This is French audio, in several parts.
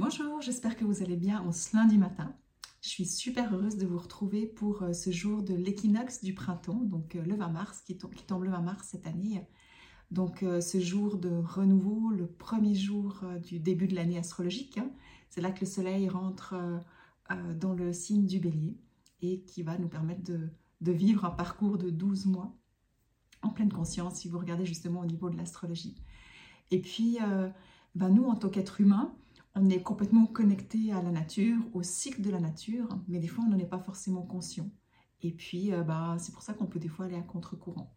Bonjour, j'espère que vous allez bien en ce lundi matin. Je suis super heureuse de vous retrouver pour euh, ce jour de l'équinoxe du printemps, donc euh, le 20 mars, qui tombe, le 20 mars cette année. Donc euh, ce jour de renouveau, le premier jour du début de l'année astrologique. Hein. C'est là que le soleil rentre dans le signe du bélier et qui va nous permettre de, vivre un parcours de 12 mois en pleine conscience si vous regardez justement au niveau de l'astrologie. Et puis, ben nous, en tant qu'êtres humains, on est complètement connecté à la nature, au cycle de la nature, mais des fois on n'en est pas forcément conscient. Et puis euh, bah, c'est pour ça qu'on peut des fois aller à contre-courant.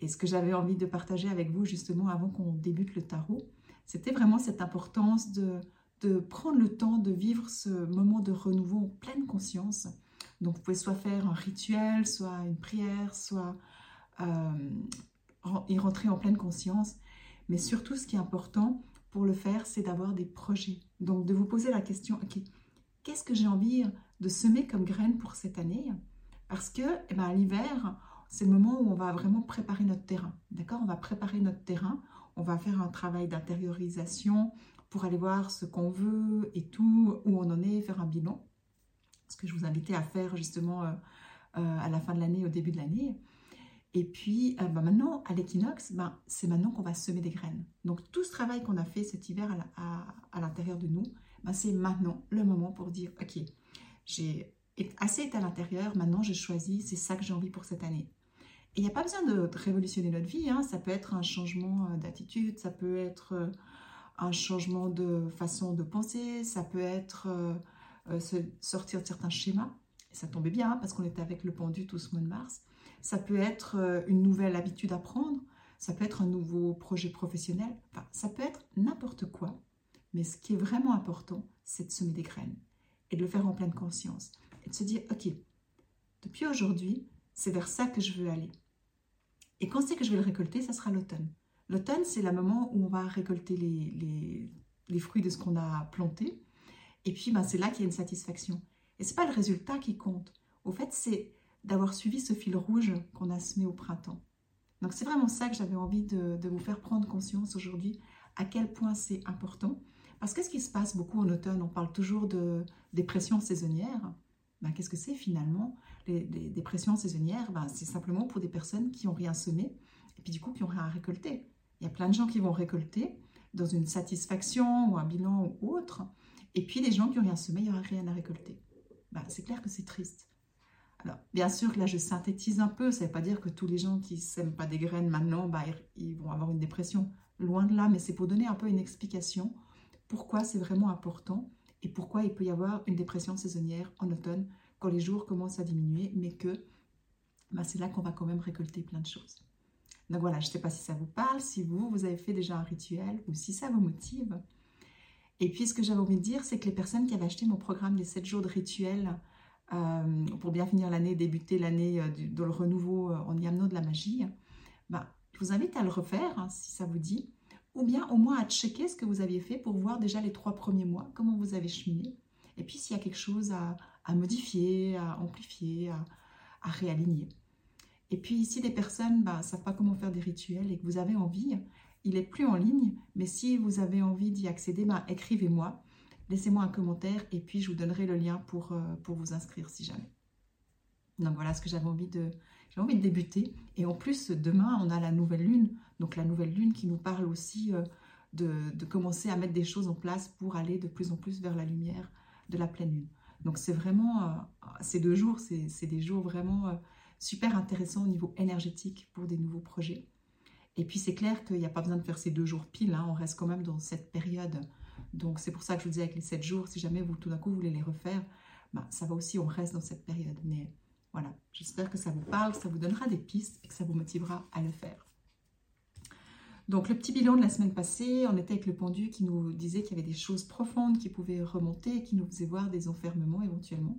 Et ce que j'avais envie de partager avec vous justement avant qu'on débute le tarot, c'était vraiment cette importance de, de prendre le temps de vivre ce moment de renouveau en pleine conscience. Donc vous pouvez soit faire un rituel, soit une prière, soit euh, y rentrer en pleine conscience. Mais surtout ce qui est important, pour le faire, c'est d'avoir des projets. Donc de vous poser la question, ok, qu'est-ce que j'ai envie de semer comme graine pour cette année? Parce que eh ben, l'hiver, c'est le moment où on va vraiment préparer notre terrain. D'accord? On va préparer notre terrain, on va faire un travail d'intériorisation pour aller voir ce qu'on veut et tout, où on en est, faire un bilan. Ce que je vous invitais à faire justement euh, euh, à la fin de l'année, au début de l'année. Et puis euh, bah, maintenant, à l'équinoxe, ben, c'est maintenant qu'on va semer des graines. Donc tout ce travail qu'on a fait cet hiver à, l'intérieur de nous, ben, c'est maintenant le moment pour dire, ok, j'ai assez été à l'intérieur, maintenant j'ai choisi, c'est ça que j'ai envie pour cette année. Et il n'y a pas besoin de, révolutionner notre vie, hein. ça peut être un changement euh, d'attitude, ça peut être euh, un changement de façon de penser, ça peut être sortir de certains schémas. Et ça tombait bien hein, parce qu'on était avec le pendu tout ce mois de mars ça peut être euh, une nouvelle habitude à prendre, ça peut être un nouveau projet professionnel, enfin, ça peut être n'importe quoi. Mais ce qui est vraiment important, c'est de semer des graines et de le faire en pleine conscience et de se dire, ok, depuis aujourd'hui, c'est vers ça que je veux aller. Et quand c'est que je vais le récolter, ça sera l'automne. L'automne, c'est le moment où on va récolter les, fruits de ce qu'on a planté. Et puis, ben, c'est là qu'il y a une satisfaction. Et ce n'est pas le résultat qui compte. Au fait, c'est d'avoir suivi ce fil rouge qu'on a semé au printemps. Donc c'est vraiment ça que j'avais envie de, vous faire prendre conscience aujourd'hui, à quel point c'est important. Parce que ce qui se passe beaucoup en automne, on parle toujours de dépression saisonnière. Ben, Qu'est-ce que c'est finalement? Les, dépressions saisonnières ben, C'est simplement pour des personnes qui n'ont rien semé et puis du coup qui n'ont rien à récolter. Il y a plein de gens qui vont récolter dans une satisfaction ou un bilan ou autre. Et puis les gens qui n'ont rien semé, il n'y aura rien à récolter. Ben, c'est clair que c'est triste. Alors, bien sûr, là, je synthétise un peu. Ça ne veut pas dire que tous les gens qui ne sèment pas des graines maintenant, bah, ils vont avoir une dépression. Loin de là, mais c'est pour donner un peu une explication pourquoi c'est vraiment important et pourquoi il peut y avoir une dépression saisonnière en automne quand les jours commencent à diminuer, mais que bah, c'est là qu'on va quand même récolter plein de choses. Donc voilà, je ne sais pas si ça vous parle, si vous, vous avez fait déjà un rituel ou si ça vous motive. Et puis, ce que j'avais envie de dire, c'est que les personnes qui avaient acheté mon programme des 7 jours de rituel euh, pour bien finir l'année, débuter l'année euh, dans le renouveau euh, en y amenant de la magie, bah, je vous invite à le refaire hein, si ça vous dit, ou bien au moins à checker ce que vous aviez fait pour voir déjà les trois premiers mois, comment vous avez cheminé, et puis s'il y a quelque chose à, modifier, à amplifier, à, réaligner. Et puis si des personnes ne bah, savent pas comment faire des rituels et que vous avez envie, il est plus en ligne, mais si vous avez envie d'y accéder, bah, écrivez-moi laissez-moi un commentaire et puis je vous donnerai le lien pour, euh, pour vous inscrire si jamais. Donc voilà ce que j'avais envie de, envie de débuter. Et en plus, demain, on a la nouvelle lune. Donc la nouvelle lune qui nous parle aussi euh, de, commencer à mettre des choses en place pour aller de plus en plus vers la lumière de la pleine lune. Donc c'est vraiment, euh, ces deux jours, c'est des jours vraiment super intéressants au niveau énergétique pour des nouveaux projets. Et puis c'est clair qu'il n'y a pas besoin de faire ces deux jours pile, hein. on reste quand même dans cette période donc c'est pour ça que je vous dis avec les 7 jours, si jamais vous tout d'un coup voulez les refaire, ben, ça va aussi, on reste dans cette période. Mais voilà, j'espère que ça vous parle, que ça vous donnera des pistes et que ça vous motivera à le faire. Donc le petit bilan de la semaine passée, on était avec le pendu qui nous disait qu'il y avait des choses profondes qui pouvaient remonter, qui nous faisaient voir des enfermements éventuellement.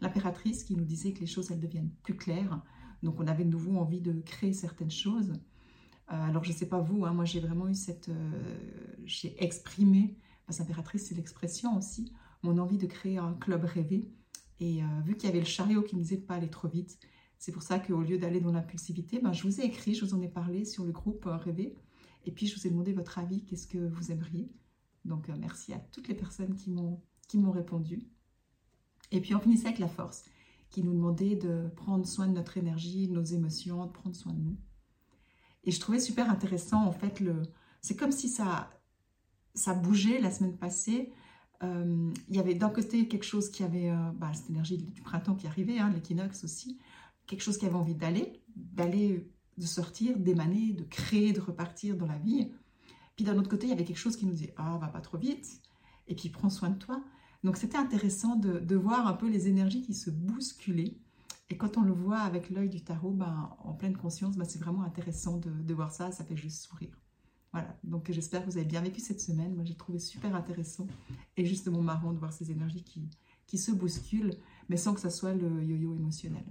L'impératrice qui nous disait que les choses elles deviennent plus claires. Donc on avait de nouveau envie de créer certaines choses. Euh, alors je ne sais pas vous, hein, moi j'ai vraiment eu cette... Euh, j'ai exprimé Passe impératrice, c'est l'expression aussi, mon envie de créer un club rêvé. Et euh, vu qu'il y avait le chariot qui me disait de pas aller trop vite, c'est pour ça qu'au lieu d'aller dans l'impulsivité, ben, je vous ai écrit, je vous en ai parlé sur le groupe euh, Rêver. Et puis je vous ai demandé votre avis, qu'est-ce que vous aimeriez Donc merci à toutes les personnes qui m'ont répondu. Et puis on finissait avec la force, qui nous demandait de prendre soin de notre énergie, de nos émotions, de prendre soin de nous. Et je trouvais super intéressant, en fait, le... c'est comme si ça, ça bougeait la semaine passée. Euh, il y avait d'un côté quelque chose qui avait, euh, bah, cette énergie du printemps qui arrivait, hein, l'équinoxe aussi, quelque chose qui avait envie d'aller, d'aller, de sortir, d'émaner, de créer, de repartir dans la vie. Puis d'un autre côté, il y avait quelque chose qui nous disait, ah, va pas trop vite, et puis prends soin de toi. Donc c'était intéressant de, voir un peu les énergies qui se bousculaient. Et quand on le voit avec l'œil du tarot, ben, en pleine conscience, ben, c'est vraiment intéressant de, voir ça, ça fait juste sourire. Voilà, donc j'espère que vous avez bien vécu cette semaine. Moi, j'ai trouvé super intéressant et justement marrant de voir ces énergies qui, qui se bousculent, mais sans que ça soit le yo-yo émotionnel.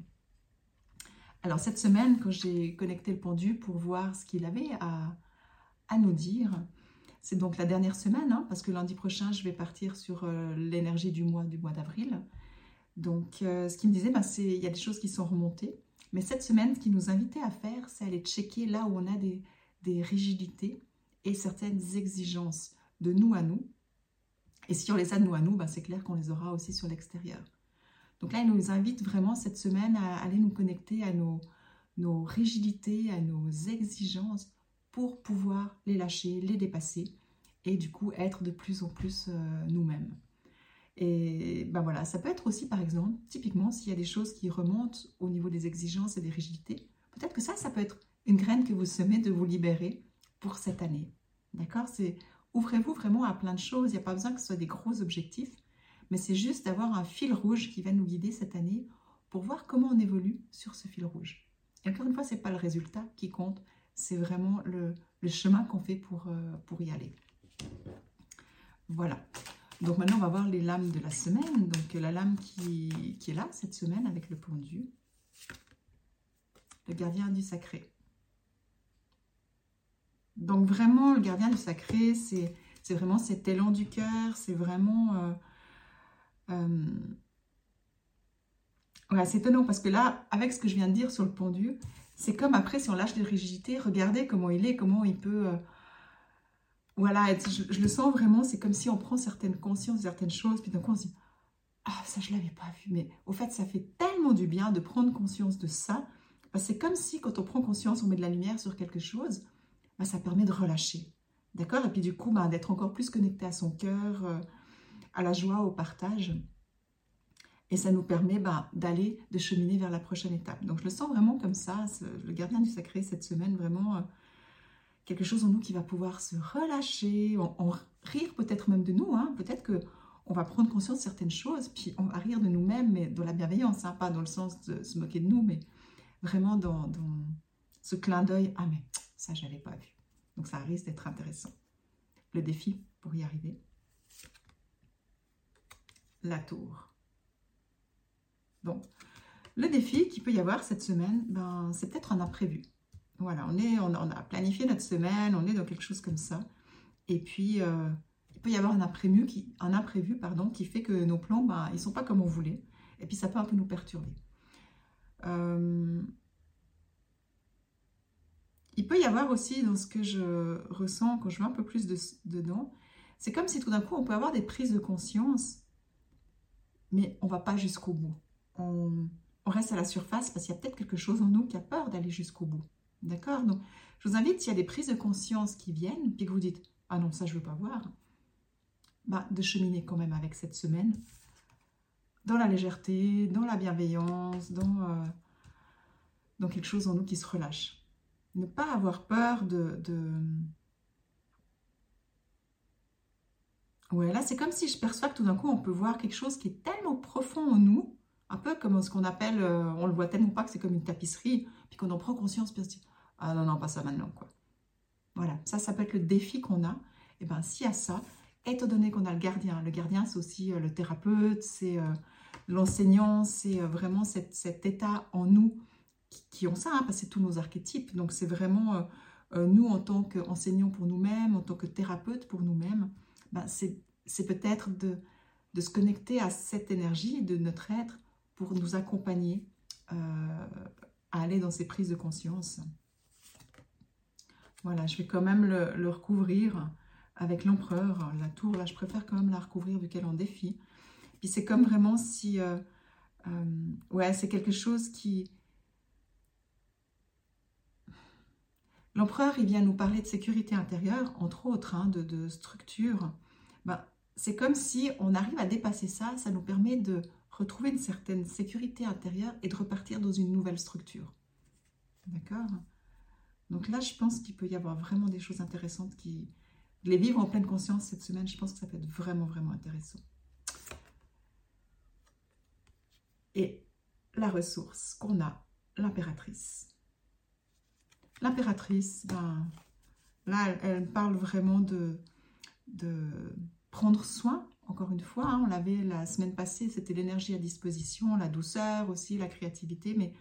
Alors cette semaine, quand j'ai connecté le pendu pour voir ce qu'il avait à, à nous dire, c'est donc la dernière semaine, hein, parce que lundi prochain, je vais partir sur euh, l'énergie du mois, du mois d'avril. Donc, euh, ce qu'il me disait, ben, c'est il y a des choses qui sont remontées. Mais cette semaine, ce qu'il nous invitait à faire, c'est aller checker là où on a des, rigidités et certaines exigences de nous à nous. Et si on les a de nous à nous, ben, c'est clair qu'on les aura aussi sur l'extérieur. Donc là, il nous invite vraiment cette semaine à aller nous connecter à nos, nos rigidités, à nos exigences pour pouvoir les lâcher, les dépasser et du coup être de plus en plus euh, nous-mêmes. Et ben voilà, ça peut être aussi par exemple, typiquement s'il y a des choses qui remontent au niveau des exigences et des rigidités, peut-être que ça, ça peut être une graine que vous semez de vous libérer pour cette année. D'accord? C'est ouvrez-vous vraiment à plein de choses, il n'y a pas besoin que ce soit des gros objectifs, mais c'est juste d'avoir un fil rouge qui va nous guider cette année pour voir comment on évolue sur ce fil rouge. Encore une fois, ce n'est pas le résultat qui compte, c'est vraiment le, chemin qu'on fait pour, euh, pour y aller. Voilà. Donc maintenant, on va voir les lames de la semaine. Donc la lame qui, qui est là cette semaine avec le pendu. Le gardien du sacré. Donc vraiment, le gardien du sacré, c'est vraiment cet élan du cœur, c'est vraiment... Euh, euh, c'est étonnant parce que là, avec ce que je viens de dire sur le pendu, c'est comme après, si on lâche des rigidités, regardez comment il est, comment il peut... Euh, voilà, je, le sens vraiment, c'est comme si on prend certaines consciences, certaines choses, puis d'un coup on se dit, ah, ça je l'avais pas vu, mais au fait, ça fait tellement du bien de prendre conscience de ça. c'est comme si quand on prend conscience, on met de la lumière sur quelque chose, bah, ça permet de relâcher. D'accord? Et puis du coup, bah, d'être encore plus connecté à son cœur, euh, à la joie, au partage. Et ça nous permet bah, d'aller, de cheminer vers la prochaine étape. Donc je le sens vraiment comme ça, le gardien du sacré cette semaine, vraiment euh, quelque chose en nous qui va pouvoir se relâcher, en, rire peut-être même de nous. Hein. Peut-être que on va prendre conscience de certaines choses, puis on va rire de nous-mêmes, mais dans la bienveillance, hein, pas dans le sens de se moquer de nous, mais vraiment dans, ce clin d'œil. Ah ça, je n'avais pas vu. Donc ça risque d'être intéressant. Le défi pour y arriver. La tour. Bon, le défi qu'il peut y avoir cette semaine, ben, c'est peut-être un imprévu. Voilà, on, est, on, a planifié notre semaine, on est dans quelque chose comme ça. Et puis, euh, il peut y avoir un imprévu, qui, fait que nos plans, ben, ils ne sont pas comme on voulait. Et puis, ça peut un peu nous perturber. Euh, il peut y avoir aussi, dans ce que je ressens quand je vais un peu plus dedans, c'est comme si tout d'un coup, on peut avoir des prises de conscience, mais on ne va pas jusqu'au bout on, reste à la surface parce qu'il y a peut-être quelque chose en nous qui a peur d'aller jusqu'au bout. D'accord? Donc, je vous invite, s'il y a des prises de conscience qui viennent, puis que vous dites « Ah non, ça, je ne veux pas voir bah, de cheminer quand même avec cette semaine, dans la légèreté, dans la bienveillance, dans, euh, dans quelque chose en nous qui se relâche. Ne pas avoir peur de... de... Ouais, là, c'est comme si je perçois que tout d'un coup, on peut voir quelque chose qui est tellement profond en nous un peu comme ce qu'on appelle, euh, on le voit tellement pas que c'est comme une tapisserie, puis qu'on en prend conscience, puis on se dit, ah non, non, pas ça maintenant, quoi. Voilà, ça, ça peut être le défi qu'on a. Et eh bien, s'il y a ça, étant donné qu'on a le gardien, le gardien, c'est aussi euh, le thérapeute, c'est euh, l'enseignant, c'est vraiment cet état en nous qui, ont ça, hein, parce que c'est tous nos archétypes. Donc, c'est vraiment nous en tant qu'enseignants pour nous-mêmes, en tant que thérapeute pour nous-mêmes, ben, c'est peut-être de, de se connecter à cette énergie de notre être pour nous accompagner euh, à aller dans ces prises de conscience. Voilà, je vais quand même le, recouvrir avec l'empereur. La tour, là, je préfère quand même la recouvrir vu qu'elle en défie. Puis c'est comme vraiment si... Euh, euh, ouais, c'est quelque chose qui... L'empereur, il vient nous parler de sécurité intérieure, entre autres, hein, de, structure. Ben, c'est comme si on arrive à dépasser ça, ça nous permet de retrouver une certaine sécurité intérieure et de repartir dans une nouvelle structure. D'accord? Donc là, je pense qu'il peut y avoir vraiment des choses intéressantes qui... Les vivre en pleine conscience cette semaine, je pense que ça peut être vraiment, vraiment intéressant. Et la ressource qu'on a, l'impératrice. L'impératrice, ben, là, elle, parle vraiment de, prendre soin, encore une fois, hein, on l'avait la semaine passée, c'était l'énergie à disposition, la douceur aussi, la créativité, mais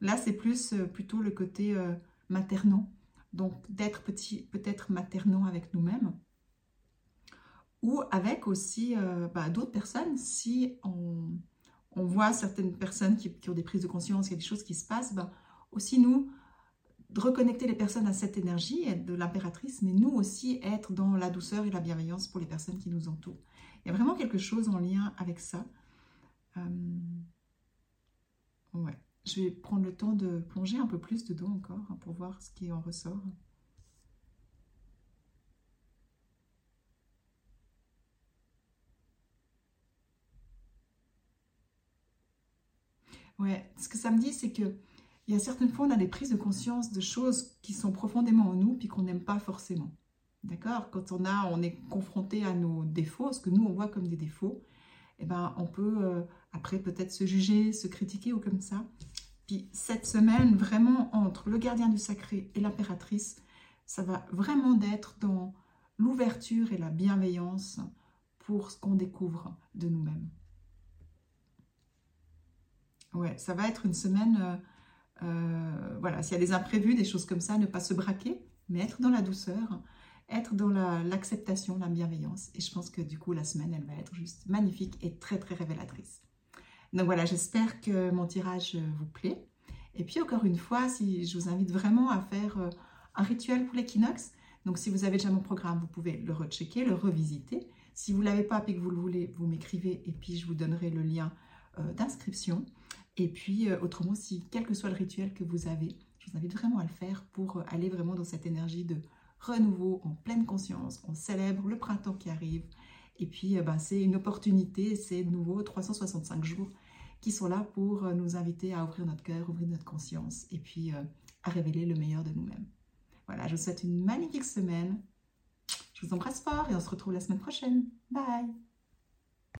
là c'est plus euh, plutôt le côté euh, maternant, donc d'être peut-être maternant avec nous-mêmes, ou avec aussi euh, bah, d'autres personnes, si on, voit certaines personnes qui, ont des prises de conscience, il y a des choses qui se passent, bah, aussi nous, reconnecter les personnes à cette énergie de l'impératrice, mais nous aussi être dans la douceur et la bienveillance pour les personnes qui nous entourent. Il y a vraiment quelque chose en lien avec ça. Euh, ouais. Je vais prendre le temps de plonger un peu plus dedans encore hein, pour voir ce qui en ressort. Ouais, ce que ça me dit, c'est que il y a certaines fois, on a des prises de conscience de choses qui sont profondément en nous, puis qu'on n'aime pas forcément. D'accord? Quand on, a, on est confronté à nos défauts, ce que nous, on voit comme des défauts, eh ben, on peut euh, après peut-être se juger, se critiquer ou comme ça. Puis cette semaine, vraiment, entre le gardien du sacré et l'impératrice, ça va vraiment d'être dans l'ouverture et la bienveillance pour ce qu'on découvre de nous-mêmes. Ouais, ça va être une semaine... Euh, euh, voilà, s'il y a des imprévus, des choses comme ça, ne pas se braquer, mais être dans la douceur, être dans l'acceptation, la, bienveillance. Et je pense que du coup, la semaine, elle va être juste magnifique et très, très révélatrice. Donc voilà, j'espère que mon tirage vous plaît. Et puis encore une fois, si je vous invite vraiment à faire euh, un rituel pour l'équinoxe. Donc si vous avez déjà mon programme, vous pouvez le rechecker, le revisiter. Si vous ne l'avez pas et que vous le voulez, vous m'écrivez et puis je vous donnerai le lien euh, d'inscription. Et puis, euh, autrement, si quel que soit le rituel que vous avez, je vous invite vraiment à le faire pour euh, aller vraiment dans cette énergie de renouveau, en pleine conscience. On célèbre le printemps qui arrive. Et puis, euh, ben, c'est une opportunité, c'est de nouveau 365 jours qui sont là pour nous inviter à ouvrir notre cœur, ouvrir notre conscience et puis à révéler le meilleur de nous-mêmes. Voilà, je vous souhaite une magnifique semaine. Je vous embrasse fort et on se retrouve la semaine prochaine. Bye